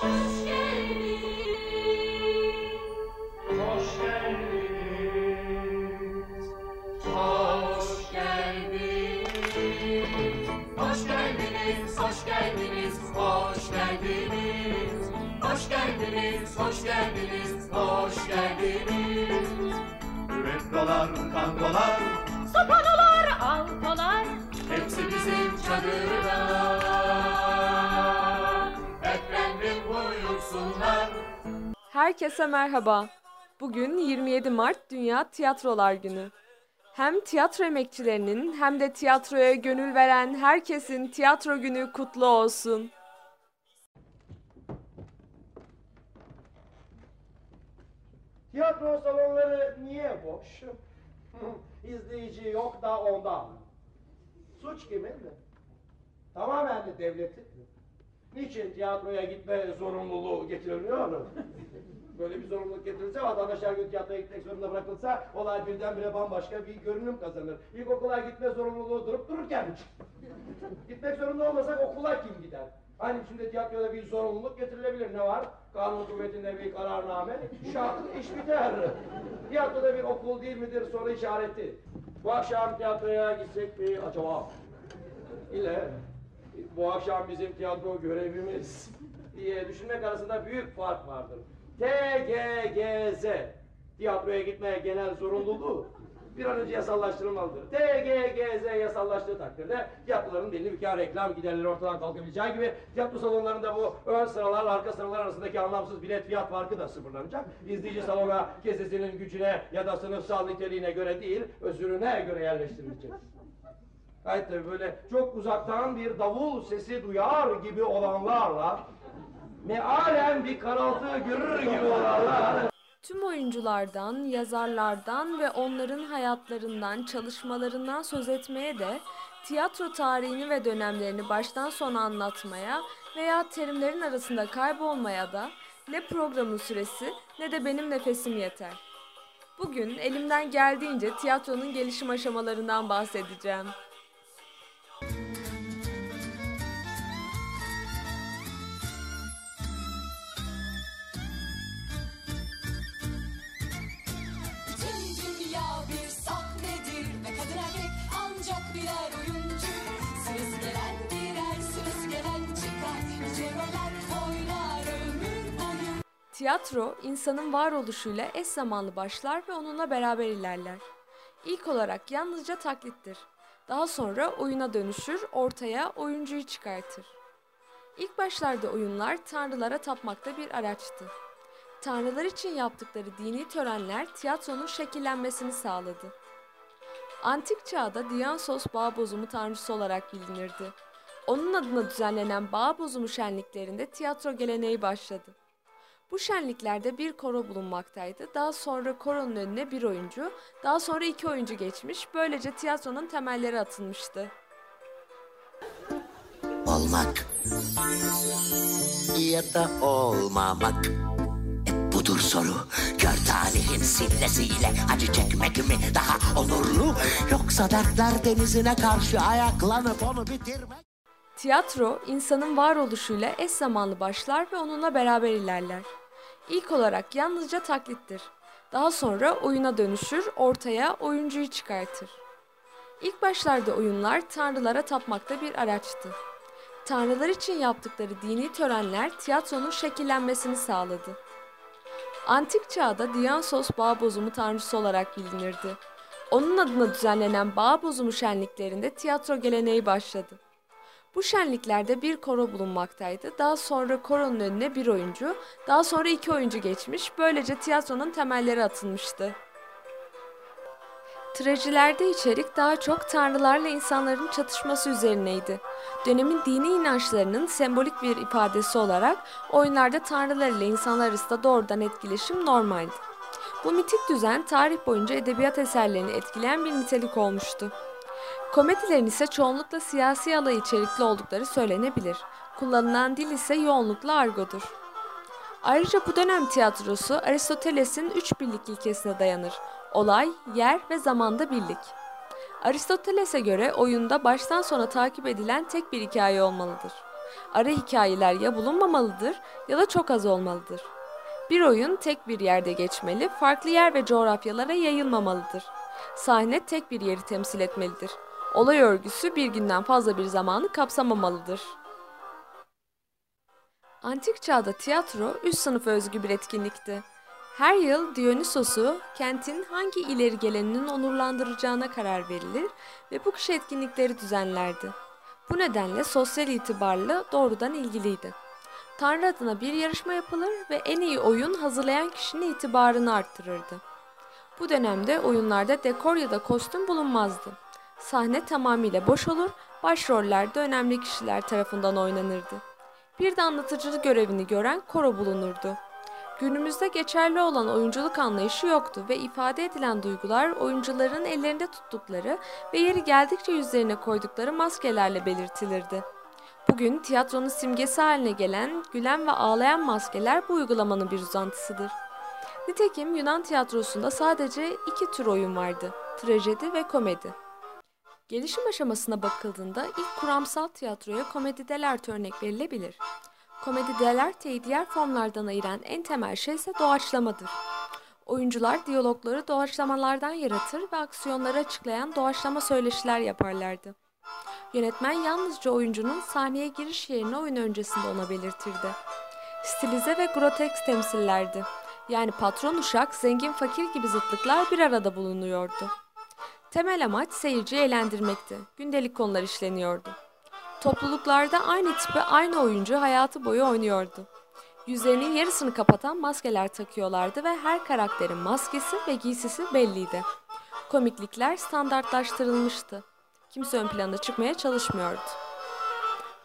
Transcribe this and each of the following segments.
Bye. Herkese merhaba. Bugün 27 Mart Dünya Tiyatrolar Günü. Hem tiyatro emekçilerinin hem de tiyatroya gönül veren herkesin tiyatro günü kutlu olsun. Tiyatro salonları niye boş? İzleyici yok da ondan. Suç kimin? Tamamen de devletin. Niçin tiyatroya gitme zorunluluğu getirilmiyor? Böyle bir zorunluluk getirilse vatandaş her gün tiyatroya gitmek zorunda bırakılsa olay birdenbire bambaşka bir görünüm kazanır. İlkokula gitme zorunluluğu durup dururken gitmek zorunda olmasak okula kim gider? Hani şimdi tiyatroda bir zorunluluk getirilebilir. Ne var? Kanun kuvvetinde bir kararname. Şart iş biter. Tiyatroda bir okul değil midir soru işareti. Bu akşam tiyatroya gitsek mi acaba? ile bu akşam bizim tiyatro görevimiz diye düşünmek arasında büyük fark vardır. TGGZ tiyatroya gitmeye genel zorunluluğu bir an önce yasallaştırılmalıdır. TGGZ yasallaştığı takdirde tiyatroların belli miktar reklam giderleri ortadan kalkabileceği gibi tiyatro salonlarında bu ön sıralar arka sıralar arasındaki anlamsız bilet fiyat farkı da sıfırlanacak. İzleyici salona kesesinin gücüne ya da sınıfsal niteliğine göre değil özürüne göre yerleştirilecek. Gayet tabii böyle çok uzaktan bir davul sesi duyar gibi olanlarla mealen bir karaltı görür gibi olanlar Tüm oyunculardan, yazarlardan ve onların hayatlarından, çalışmalarından söz etmeye de, tiyatro tarihini ve dönemlerini baştan sona anlatmaya veya terimlerin arasında kaybolmaya da ne programın süresi ne de benim nefesim yeter. Bugün elimden geldiğince tiyatronun gelişim aşamalarından bahsedeceğim. Tiyatro, insanın varoluşuyla eş zamanlı başlar ve onunla beraber ilerler. İlk olarak yalnızca taklittir. Daha sonra oyuna dönüşür, ortaya oyuncuyu çıkartır. İlk başlarda oyunlar tanrılara tapmakta bir araçtı. Tanrılar için yaptıkları dini törenler tiyatronun şekillenmesini sağladı. Antik çağda Dionysos bağ bozumu tanrısı olarak bilinirdi. Onun adına düzenlenen bağ bozumu şenliklerinde tiyatro geleneği başladı. Bu şenliklerde bir koro bulunmaktaydı. Daha sonra koronun önüne bir oyuncu, daha sonra iki oyuncu geçmiş. Böylece tiyatronun temelleri atılmıştı. olmak ya da olmamak. E, budur soru. Gör talihin sillesiyle acı çekmek mi daha onurlu? Yoksa dertler denizine karşı ayaklanıp onu bitirmek? Tiyatro, insanın varoluşuyla eş zamanlı başlar ve onunla beraber ilerler. İlk olarak yalnızca taklittir. Daha sonra oyuna dönüşür, ortaya oyuncuyu çıkartır. İlk başlarda oyunlar tanrılara tapmakta bir araçtı. Tanrılar için yaptıkları dini törenler tiyatronun şekillenmesini sağladı. Antik çağda Dionysos bağ bozumu tanrısı olarak bilinirdi. Onun adına düzenlenen bağ bozumu şenliklerinde tiyatro geleneği başladı. Bu şenliklerde bir koro bulunmaktaydı. Daha sonra koronun önüne bir oyuncu, daha sonra iki oyuncu geçmiş. Böylece tiyatronun temelleri atılmıştı. Trajilerde içerik daha çok tanrılarla insanların çatışması üzerineydi. Dönemin dini inançlarının sembolik bir ifadesi olarak oyunlarda tanrılar ile insanlar arasında doğrudan etkileşim normaldi. Bu mitik düzen tarih boyunca edebiyat eserlerini etkileyen bir nitelik olmuştu. Komedilerin ise çoğunlukla siyasi alay içerikli oldukları söylenebilir. Kullanılan dil ise yoğunlukla argodur. Ayrıca bu dönem tiyatrosu Aristoteles'in üç birlik ilkesine dayanır. Olay, yer ve zamanda birlik. Aristoteles'e göre oyunda baştan sona takip edilen tek bir hikaye olmalıdır. Ara hikayeler ya bulunmamalıdır ya da çok az olmalıdır. Bir oyun tek bir yerde geçmeli, farklı yer ve coğrafyalara yayılmamalıdır. Sahne tek bir yeri temsil etmelidir. Olay örgüsü bir günden fazla bir zamanı kapsamamalıdır. Antik çağda tiyatro üst sınıf özgü bir etkinlikti. Her yıl Dionysos'u kentin hangi ileri geleninin onurlandıracağına karar verilir ve bu kış etkinlikleri düzenlerdi. Bu nedenle sosyal itibarla doğrudan ilgiliydi. Tanrı adına bir yarışma yapılır ve en iyi oyun hazırlayan kişinin itibarını arttırırdı. Bu dönemde oyunlarda dekor ya da kostüm bulunmazdı. Sahne tamamıyla boş olur, başrollerde önemli kişiler tarafından oynanırdı. Bir de anlatıcılık görevini gören koro bulunurdu. Günümüzde geçerli olan oyunculuk anlayışı yoktu ve ifade edilen duygular oyuncuların ellerinde tuttukları ve yeri geldikçe yüzlerine koydukları maskelerle belirtilirdi. Bugün tiyatronun simgesi haline gelen gülen ve ağlayan maskeler bu uygulamanın bir uzantısıdır. Nitekim Yunan tiyatrosunda sadece iki tür oyun vardı, trajedi ve komedi. Gelişim aşamasına bakıldığında ilk kuramsal tiyatroya komedi dell'arte örnek verilebilir. Komedi dell'arte'yi diğer formlardan ayıran en temel şey ise doğaçlamadır. Oyuncular diyalogları doğaçlamalardan yaratır ve aksiyonları açıklayan doğaçlama söyleşiler yaparlardı. Yönetmen yalnızca oyuncunun sahneye giriş yerini oyun öncesinde ona belirtirdi. Stilize ve grotesk temsillerdi. Yani patron uşak, zengin fakir gibi zıtlıklar bir arada bulunuyordu. Temel amaç seyirciyi eğlendirmekti. Gündelik konular işleniyordu. Topluluklarda aynı tipi aynı oyuncu hayatı boyu oynuyordu. Yüzlerinin yarısını kapatan maskeler takıyorlardı ve her karakterin maskesi ve giysisi belliydi. Komiklikler standartlaştırılmıştı. Kimse ön plana çıkmaya çalışmıyordu.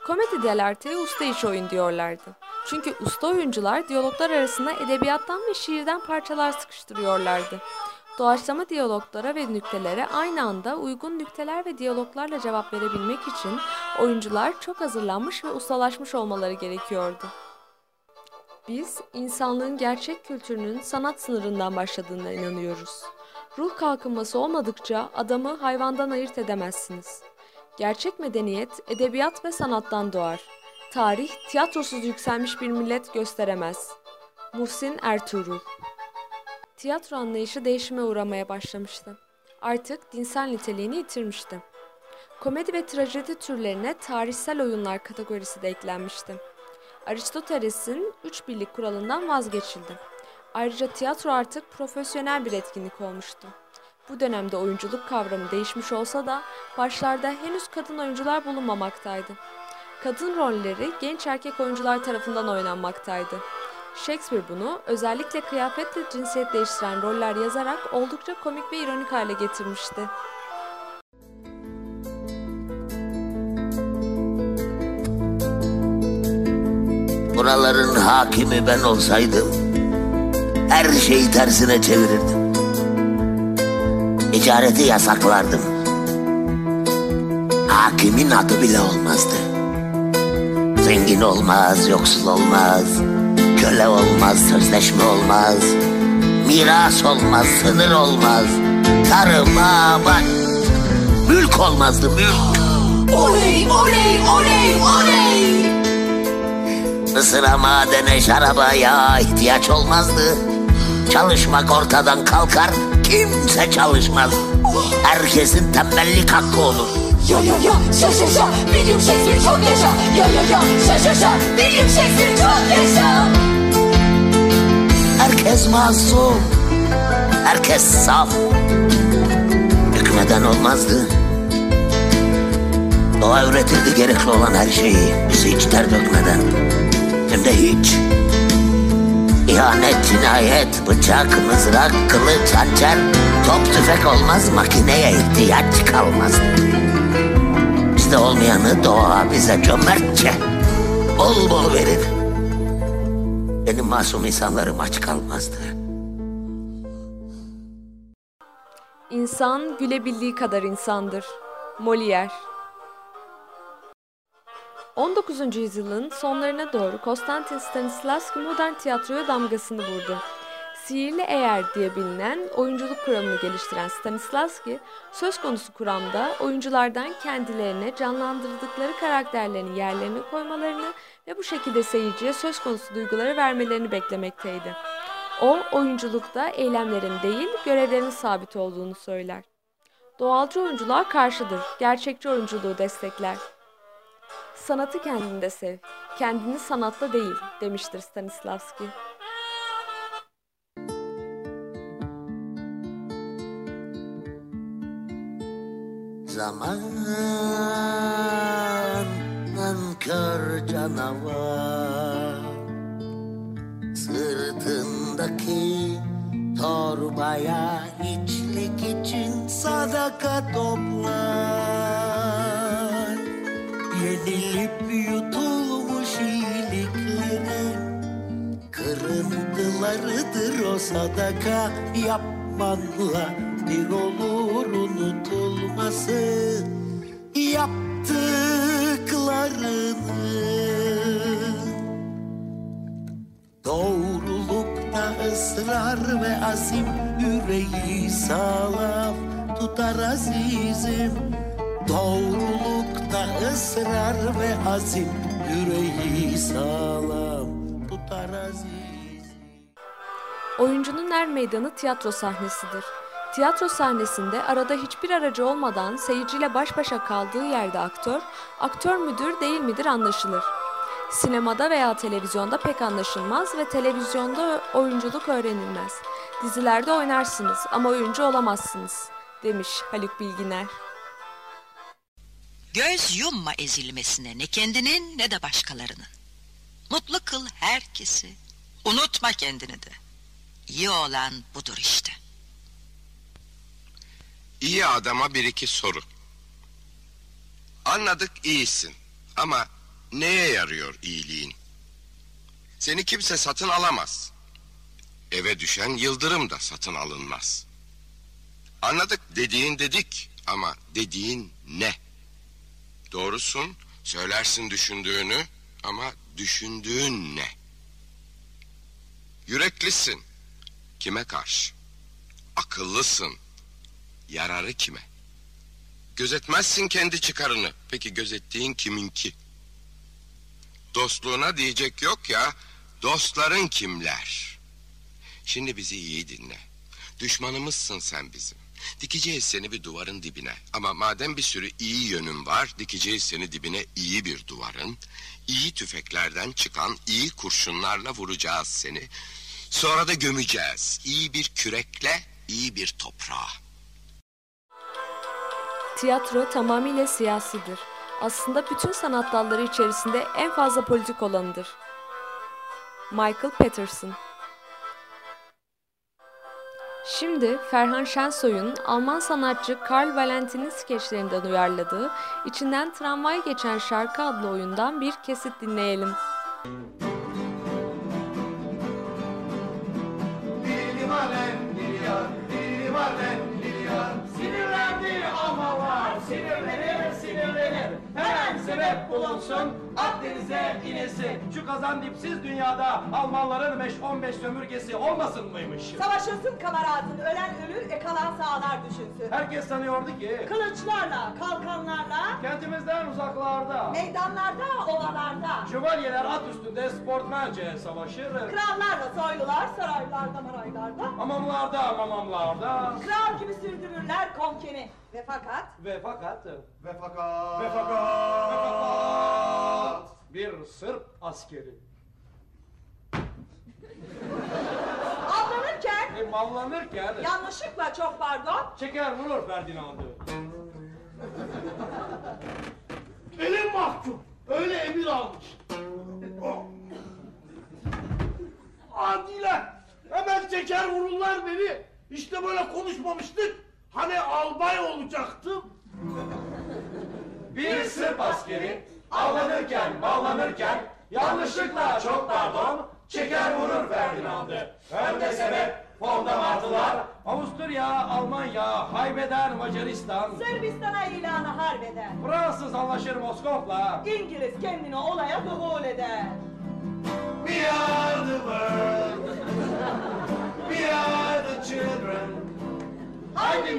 Komedi dell'arte'ye usta iş oyun diyorlardı. Çünkü usta oyuncular diyaloglar arasında edebiyattan ve şiirden parçalar sıkıştırıyorlardı. Doğaçlama diyaloglara ve nüktelere aynı anda uygun nükteler ve diyaloglarla cevap verebilmek için oyuncular çok hazırlanmış ve ustalaşmış olmaları gerekiyordu. Biz insanlığın gerçek kültürünün sanat sınırından başladığına inanıyoruz. Ruh kalkınması olmadıkça adamı hayvandan ayırt edemezsiniz. Gerçek medeniyet edebiyat ve sanattan doğar. Tarih tiyatrosuz yükselmiş bir millet gösteremez. Muhsin Ertuğrul Tiyatro anlayışı değişime uğramaya başlamıştı. Artık dinsel niteliğini yitirmişti. Komedi ve trajedi türlerine tarihsel oyunlar kategorisi de eklenmişti. Aristoteles'in üç birlik kuralından vazgeçildi. Ayrıca tiyatro artık profesyonel bir etkinlik olmuştu. Bu dönemde oyunculuk kavramı değişmiş olsa da başlarda henüz kadın oyuncular bulunmamaktaydı. Kadın rolleri genç erkek oyuncular tarafından oynanmaktaydı. Shakespeare bunu özellikle kıyafetle cinsiyet değiştiren roller yazarak oldukça komik ve ironik hale getirmişti. Buraların hakimi ben olsaydım her şeyi tersine çevirirdim. Ticareti yasaklardım. Hakimin adı bile olmazdı. Zengin olmaz, yoksul olmaz, köle olmaz, sözleşme olmaz, miras olmaz, sınır olmaz, tarıma bak, mülk olmazdı, mülk. Oley oley oley oley. Mısıra, madene, şaraba, yağa ihtiyaç olmazdı. Çalışmak ortadan kalkar, kimse çalışmaz. Herkesin tembellik hakkı olur. Ya ya ya şa şa şa William Shakespeare çok yaşa Ya ya ya şa şa şa William Shakespeare çok yaşa Herkes masum, herkes saf. Hükmeden olmazdı. Doğa üretirdi gerekli olan her şeyi, bizi hiç ter dökmeden. Hem de hiç. İhanet, cinayet, bıçak, mızrak, kılıç, hançer, top tüfek olmaz, makineye ihtiyaç kalmaz. Bizde olmayanı doğa bize cömertçe, bol bol verir. Benim masum insanlarım aç kalmazdı. İnsan gülebildiği kadar insandır. Molière 19. yüzyılın sonlarına doğru Konstantin Stanislavski modern tiyatroya damgasını vurdu. Sihirli Eğer diye bilinen oyunculuk kuramını geliştiren Stanislavski, söz konusu kuramda oyunculardan kendilerine canlandırdıkları karakterlerin yerlerine koymalarını ve bu şekilde seyirciye söz konusu duyguları vermelerini beklemekteydi. O, oyunculukta eylemlerin değil, görevlerin sabit olduğunu söyler. Doğalcı oyunculuğa karşıdır, gerçekçi oyunculuğu destekler. Sanatı kendinde sev, kendini sanatla değil demiştir Stanislavski. Zaman nankör canavar. Sırtındaki torbaya içlik için sadaka toplar. Yenilip yutulmuş iyiliklerin Kırıntılarıdır o sadaka. Yapmanla bir olur unutulması yaptıklarının Doğrulukta ısrar ve azim yüreği sağlam tutar azizim. Doğrulukta ısrar ve azim yüreği sağlam tutar azizim. Oyuncunun er meydanı tiyatro sahnesidir. Tiyatro sahnesinde arada hiçbir aracı olmadan seyirciyle baş başa kaldığı yerde aktör, aktör müdür değil midir anlaşılır. Sinemada veya televizyonda pek anlaşılmaz ve televizyonda oyunculuk öğrenilmez. Dizilerde oynarsınız ama oyuncu olamazsınız, demiş Haluk Bilginer. Göz yumma ezilmesine ne kendinin ne de başkalarını. Mutlu kıl herkesi. Unutma kendini de. İyi olan budur işte. İyi adama bir iki soru. Anladık iyisin ama neye yarıyor iyiliğin? Seni kimse satın alamaz. Eve düşen yıldırım da satın alınmaz. Anladık dediğin dedik ama dediğin ne? Doğrusun söylersin düşündüğünü ama düşündüğün ne? Yüreklisin. Kime karşı? Akıllısın. Yararı kime? Gözetmezsin kendi çıkarını. Peki gözettiğin kiminki? Dostluğuna diyecek yok ya. Dostların kimler? Şimdi bizi iyi dinle. Düşmanımızsın sen bizim. Dikeceğiz seni bir duvarın dibine. Ama madem bir sürü iyi yönün var, dikeceğiz seni dibine iyi bir duvarın. İyi tüfeklerden çıkan iyi kurşunlarla vuracağız seni. Sonra da gömeceğiz. İyi bir kürekle, iyi bir toprağa. Tiyatro tamamıyla siyasidir. Aslında bütün sanat dalları içerisinde en fazla politik olanıdır. Michael Patterson Şimdi Ferhan Şensoy'un Alman sanatçı Karl Valentin'in skeçlerinden uyarladığı içinden tramvay geçen şarkı adlı oyundan bir kesit dinleyelim. Dilivalen sebep bulunsun, Akdeniz'e inesin. Şu kazan dipsiz dünyada Almanların 5-15 sömürgesi olmasın mıymış? Savaşılsın kameradın, ölen ölür, e kalan sağlar düşünsün. Herkes sanıyordu ki Kılıçlarla, kalkanlarla, kentimizden uzaklarda meydanlarda, ovalarda. şövalyeler at üstünde sportmence savaşır. Krallarla soylular, saraylarda, maraylarda. Hamamlarda, mamamlarda Kral gibi sürdürürler konkeni. Ve fakat? Ve fakat Ve fakat... ve fakat. Ve fakat. Bir Sırp askeri. Avlanırken, e, mallanırken. Yanlışlıkla çok pardon, çeker vurur Ferdinand'ı. Elim mahkum, öyle emir almış. Adiler, hemen çeker vururlar beni. İşte böyle konuşmamıştık. Hani albay olacaktım. Bir Sırp askeri avlanırken, ballanırken yanlışlıkla çok pardon çeker vurur Ferdinand'ı. Önde sebep fonda martılar Avusturya, Almanya, haybeder Macaristan Sırbistan'a ilanı harbeder. Fransız anlaşır Moskov'la İngiliz kendini olaya duhul eder.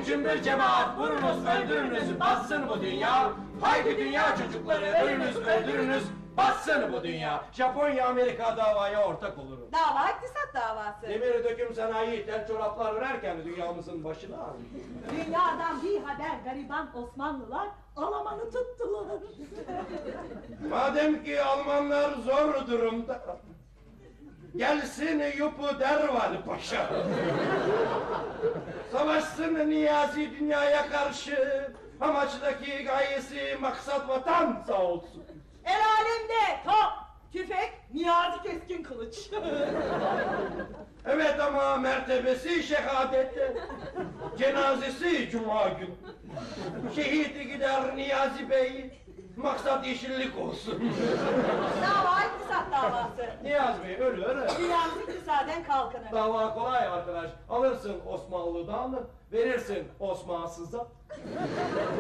Cümbür cemaat vurunuz öldürünüz bassın bu dünya. Haydi dünya çocukları ölünüz öldürünüz bassın bu dünya. Japonya Amerika davaya ortak olur. Dava iktisat davası. Demir döküm sanayi tel çoraplar örerken dünyamızın başına ağrıyor. Dünyadan bir haber gariban Osmanlılar Alman'ı tuttular. Madem ki Almanlar zor durumda Gelsin Yupu Derval Paşa. Savaşsın Niyazi dünyaya karşı. Amaçtaki gayesi maksat vatan sağ olsun. El alemde top, tüfek, niyazi keskin kılıç. Evet ama mertebesi şehadette. Cenazesi cuma gün Şehit gider Niyazi Bey Maksat yeşillik olsun Dava iktisat davası. Niyazi Bey ölü ölü Dünyamız iktisaden kalkınır. Dava kolay arkadaş. Alırsın Osmanlı'dan, verirsin Osmansız'a.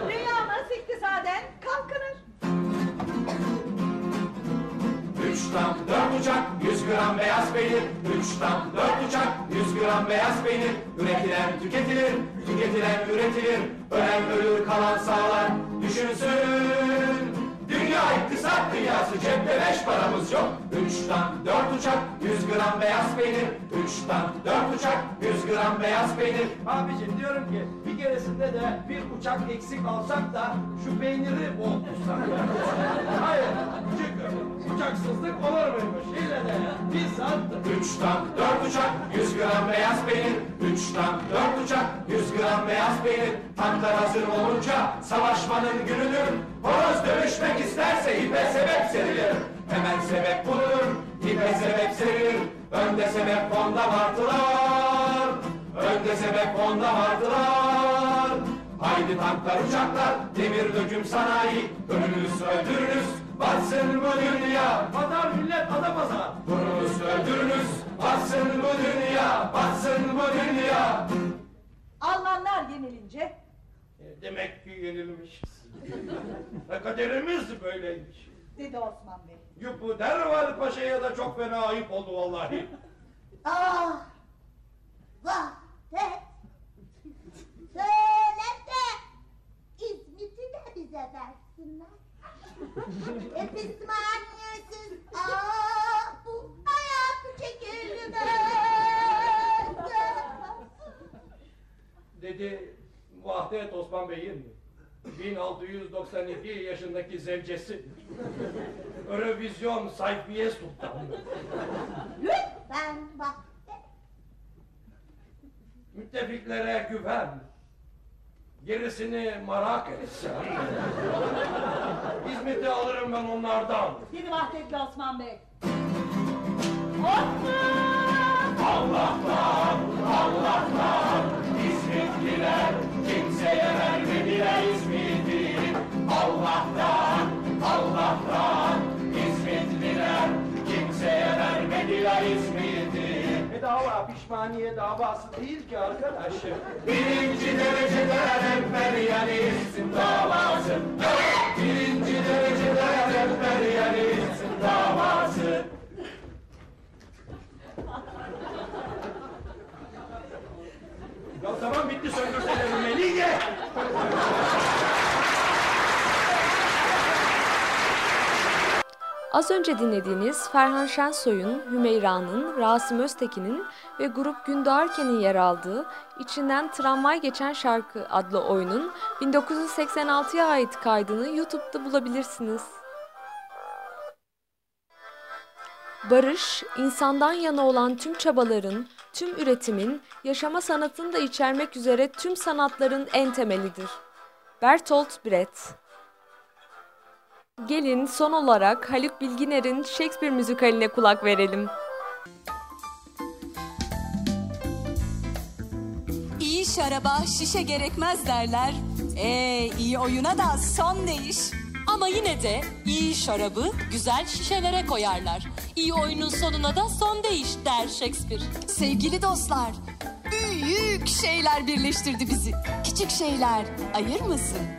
Dünyamız iktisaden kalkınır. Üç tam dört uçak, yüz gram beyaz peynir. Üç tam dört uçak, yüz gram beyaz peynir. Üretilen tüketilir, tüketilen üretilir. Ölen ölür, kalan sağlar. Düşünsün. Dünya iktisat dünyası cepte beş paramız yok. Üçten dört uçak, yüz gram beyaz peynir. Üçten dört uçak, yüz gram beyaz peynir. Abicim diyorum ki bir keresinde de bir uçak eksik alsak da şu peyniri bol tutsak. Hayır, çünkü uçaksızlık olur muymuş? İlle de bizzat. Üçten dört uçak, yüz gram beyaz peynir. Üçten dört uçak, yüz gram beyaz peynir. Tanklar hazır olunca savaşmanın günüdür. Horoz dövüşmek isterse ipe sebep serilir. Hemen sebep bulunur, ipe sebep serilir. Önde sebep fonda martılar. Önde sebep fonda martılar. Haydi tanklar uçaklar, demir döküm sanayi. Ölünüz öldürünüz, batsın bu dünya. Pazar millet ada pazar. Vurunuz öldürünüz, batsın bu dünya, batsın bu dünya. Almanlar yenilince E, Demek ki yenilmişiz. E, Kaderimiz böyleymiş. dedi Osman Bey. Yupu Derval Paşa'ya da çok fena ayıp oldu vallahi. Ah! Vahdet! Söyle de İzmit'i de bize versinler. e pişmaniyesiz ah Dedi Vahdet Osman Bey'in 1692 yaşındaki zevcesi. Eurovision Sayfiye Sultan. Lütfen Vahdet. Müttefiklere güven. Gerisini merak etsen. İzmit'i alırım ben onlardan. Dedi Vahdetli Osman Bey. Allah'tan, Allah'tan pişmaniye davası değil ki arkadaş. Birinci dereceden emperyalizm davası. Az önce dinlediğiniz Ferhan Şensoy'un, Hümeyra'nın, Rasim Öztekin'in ve Grup Gündoğarken'in yer aldığı İçinden Tramvay Geçen Şarkı adlı oyunun 1986'ya ait kaydını YouTube'da bulabilirsiniz. Barış, insandan yana olan tüm çabaların, tüm üretimin, yaşama sanatını da içermek üzere tüm sanatların en temelidir. Bertolt Brecht Gelin son olarak Haluk Bilginer'in Shakespeare müzikaline kulak verelim. İyi şaraba şişe gerekmez derler. Ee iyi oyuna da son değiş. Ama yine de iyi şarabı güzel şişelere koyarlar. İyi oyunun sonuna da son değiş der Shakespeare. Sevgili dostlar, büyük şeyler birleştirdi bizi. Küçük şeyler ayır mısın?